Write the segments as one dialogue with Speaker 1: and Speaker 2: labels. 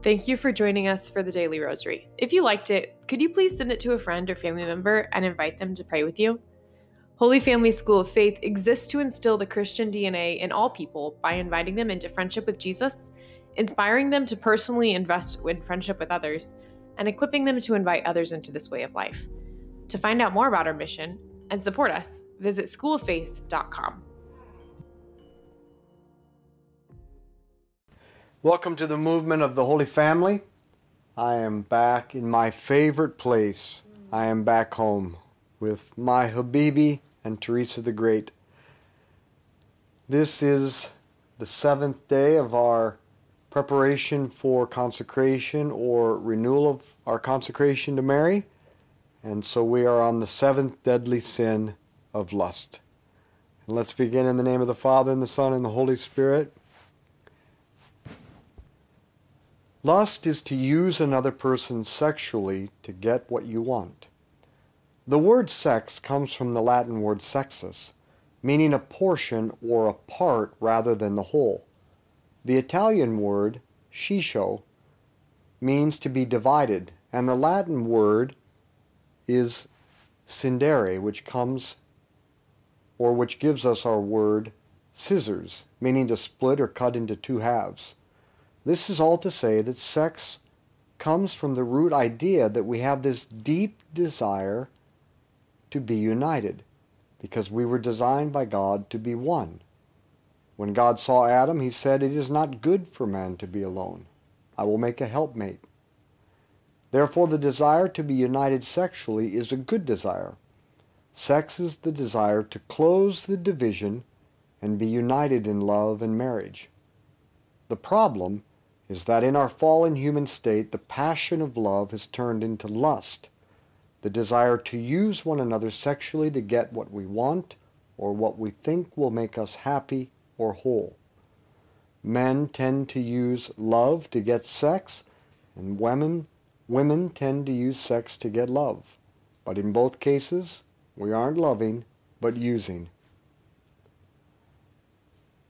Speaker 1: Thank you for joining us for the Daily Rosary. If you liked it, could you please send it to a friend or family member and invite them to pray with you? Holy Family School of Faith exists to instill the Christian DNA in all people by inviting them into friendship with Jesus, inspiring them to personally invest in friendship with others, and equipping them to invite others into this way of life. To find out more about our mission and support us, visit schooloffaith.com.
Speaker 2: Welcome to the movement of the Holy Family. I am back in my favorite place. I am back home with my Habibi and Teresa the Great. This is the seventh day of our preparation for consecration or renewal of our consecration to Mary. And so we are on the seventh deadly sin of lust. And let's begin in the name of the Father, and the Son, and the Holy Spirit. Lust is to use another person sexually to get what you want. The word sex comes from the Latin word sexus, meaning a portion or a part rather than the whole. The Italian word sciscio means to be divided, and the Latin word is scindere, which comes or which gives us our word scissors, meaning to split or cut into two halves. This is all to say that sex comes from the root idea that we have this deep desire to be united, because we were designed by God to be one. When God saw Adam, he said, It is not good for man to be alone. I will make a helpmate. Therefore, the desire to be united sexually is a good desire. Sex is the desire to close the division and be united in love and marriage. The problem is that in our fallen human state, the passion of love has turned into lust, the desire to use one another sexually to get what we want or what we think will make us happy or whole. Men tend to use love to get sex, and women, women tend to use sex to get love. But in both cases, we aren't loving, but using.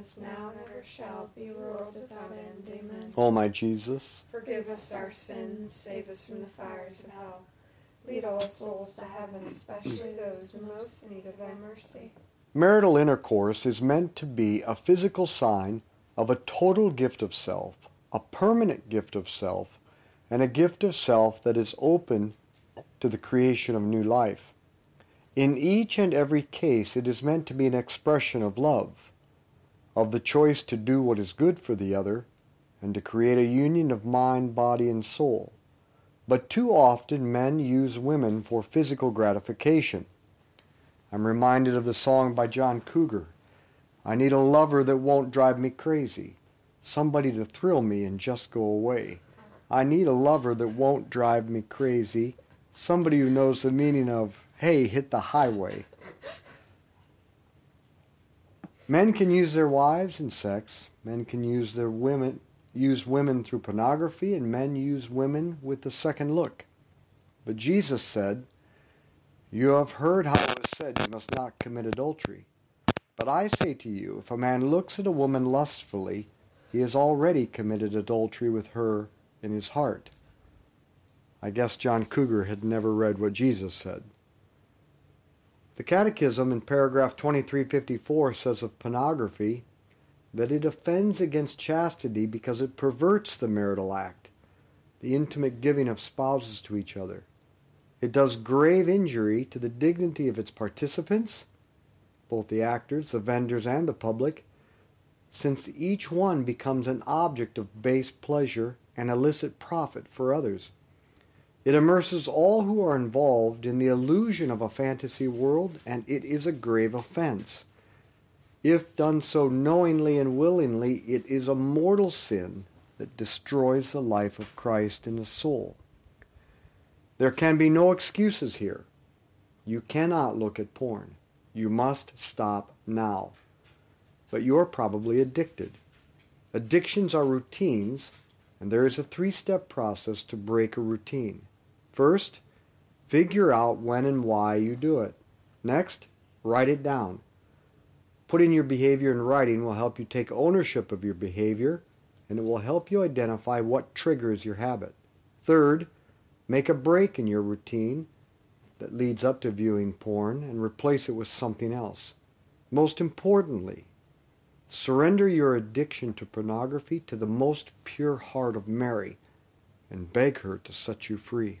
Speaker 3: is now, and ever shall be, world without end. Amen.
Speaker 2: O my Jesus,
Speaker 3: Forgive us our sins, save us from the fires of hell. Lead all souls to heaven, especially those most in need of thy mercy.
Speaker 2: marital intercourse is meant to be a physical sign of a total gift of self, a permanent gift of self, and a gift of self that is open to the creation of new life. In each and every case, it is meant to be an expression of love, of the choice to do what is good for the other, and to create a union of mind, body, and soul. But too often men use women for physical gratification. I'm reminded of the song by John Cougar. I need a lover that won't drive me crazy, somebody to thrill me and just go away. I need a lover that won't drive me crazy, somebody who knows the meaning of, hey, hit the highway. Men can use their wives in sex. Men can use their women use women through pornography and men use women with the second look. But Jesus said, You have heard how it was said, You must not commit adultery. But I say to you, if a man looks at a woman lustfully, he has already committed adultery with her in his heart. I guess John Cougar had never read what Jesus said. The Catechism in paragraph 2354 says of pornography that it offends against chastity because it perverts the marital act, the intimate giving of spouses to each other. It does grave injury to the dignity of its participants, both the actors, the vendors, and the public, since each one becomes an object of base pleasure and illicit profit for others. It immerses all who are involved in the illusion of a fantasy world, and it is a grave offense. If done so knowingly and willingly, it is a mortal sin that destroys the life of Christ in the soul. There can be no excuses here. You cannot look at porn. You must stop now. But you're probably addicted. Addictions are routines, and there is a three step process to break a routine. First, figure out when and why you do it. Next, write it down. Putting your behavior in writing will help you take ownership of your behavior, and it will help you identify what triggers your habit. Third, make a break in your routine that leads up to viewing porn and replace it with something else. Most importantly, surrender your addiction to pornography to the most pure heart of Mary and beg her to set you free.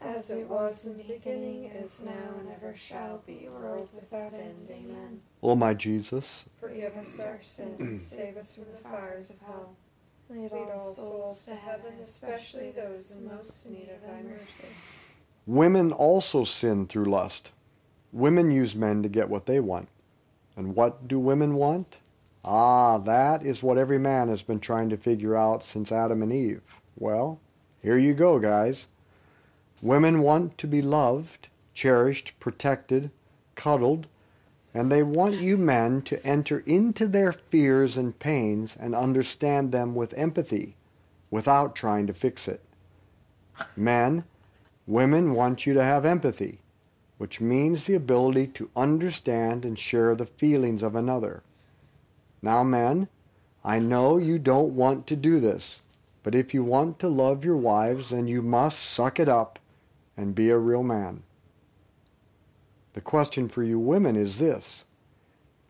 Speaker 3: As it was in the beginning, is now, and ever shall be, world without end. Amen.
Speaker 2: O my Jesus,
Speaker 3: Forgive us our sins, save us from the fires of hell. Lead all souls to heaven, especially those in most need of thy mercy.
Speaker 2: women also sin through lust. Women use men to get what they want. And what do women want? Ah, that is what every man has been trying to figure out since Adam and Eve. Well, here you go, guys. Women want to be loved, cherished, protected, cuddled, and they want you men to enter into their fears and pains and understand them with empathy without trying to fix it. Men, women want you to have empathy, which means the ability to understand and share the feelings of another. Now, men, I know you don't want to do this, but if you want to love your wives, then you must suck it up and be a real man. The question for you women is this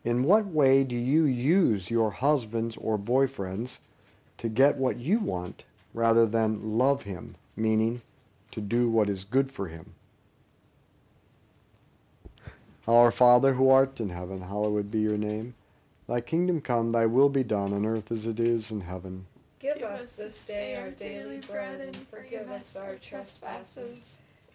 Speaker 2: In what way do you use your husbands or boyfriends to get what you want rather than love him, meaning to do what is good for him? Our Father who art in heaven, hallowed be your name. Thy kingdom come, thy will be done on earth as it is in heaven.
Speaker 3: Give us this day our daily bread, and forgive us our trespasses,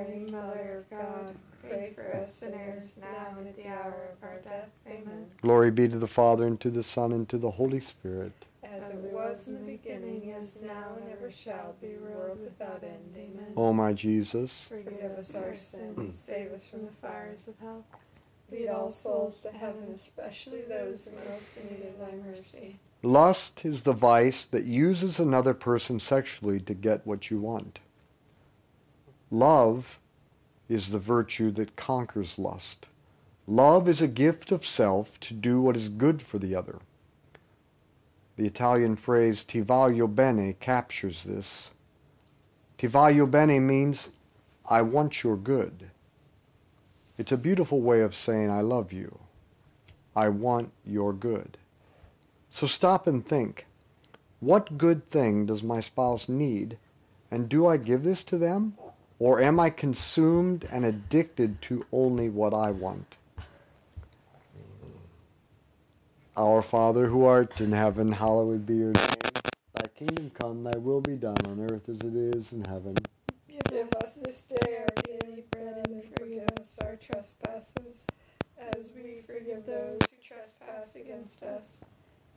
Speaker 3: Mary, Mother of God, pray for us sinners, now and at the hour of our death. Amen.
Speaker 2: Glory be to the Father, and to the Son, and to the Holy Spirit.
Speaker 3: As it was in the beginning, is now, and ever shall be, world without end. Amen.
Speaker 2: O my Jesus,
Speaker 3: Forgive us our sins, save us from the fires of hell. Lead all souls to heaven, especially those most in need of thy mercy.
Speaker 2: lust is the vice that uses another person sexually to get what you want. Love is the virtue that conquers lust. Love is a gift of self to do what is good for the other. The Italian phrase ti voglio bene captures this. Ti voglio bene means I want your good. It's a beautiful way of saying I love you. I want your good. So stop and think what good thing does my spouse need, and do I give this to them, or am I consumed and addicted to only what I want? Our Father who art in heaven, hallowed be your name. Thy kingdom come, thy will be done on earth as it is in heaven.
Speaker 3: Give us this day our daily bread, and forgive us our trespasses, as we forgive those who trespass against us.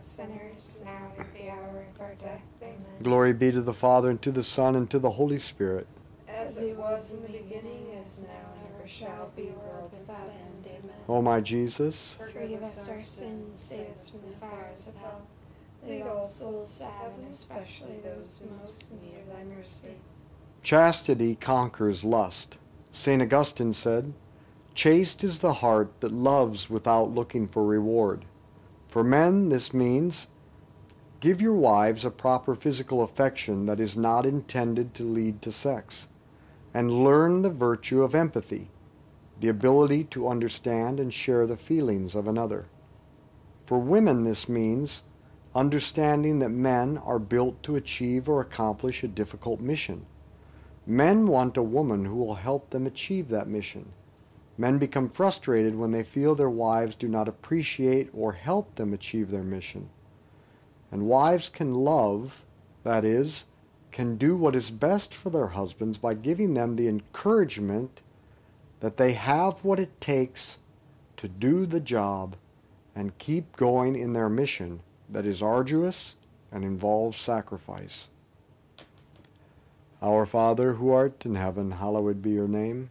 Speaker 3: us sinners now at the hour of our death. Amen.
Speaker 2: Glory be to the Father, and to the Son, and to the Holy Spirit.
Speaker 3: As it was in the beginning, is now, and ever shall be, world without end. Amen.
Speaker 2: O my Jesus,
Speaker 3: Forgive us our sins, save us from the fires of hell. Lead all souls to heaven, especially those who most in need of thy mercy.
Speaker 2: chastity conquers lust. St. Augustine said, Chaste is the heart that loves without looking for reward. For men, this means give your wives a proper physical affection that is not intended to lead to sex, and learn the virtue of empathy, the ability to understand and share the feelings of another. For women, this means understanding that men are built to achieve or accomplish a difficult mission. Men want a woman who will help them achieve that mission. Men become frustrated when they feel their wives do not appreciate or help them achieve their mission. And wives can love, that is, can do what is best for their husbands by giving them the encouragement that they have what it takes to do the job and keep going in their mission that is arduous and involves sacrifice. Our Father, who art in heaven, hallowed be your name.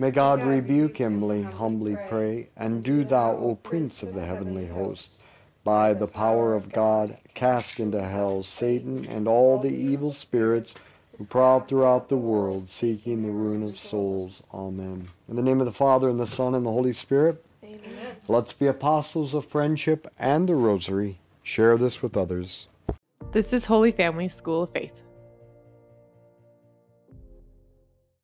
Speaker 2: May God rebuke him, we humbly pray. And do thou, O Prince of the heavenly host, by the power of God, cast into hell Satan and all the evil spirits who prowl throughout the world, seeking the ruin of souls. Amen. In the name of the Father, and the Son, and the Holy Spirit,
Speaker 3: Amen.
Speaker 2: let's be apostles of friendship and the rosary. Share this with others.
Speaker 1: This is Holy Family School of Faith.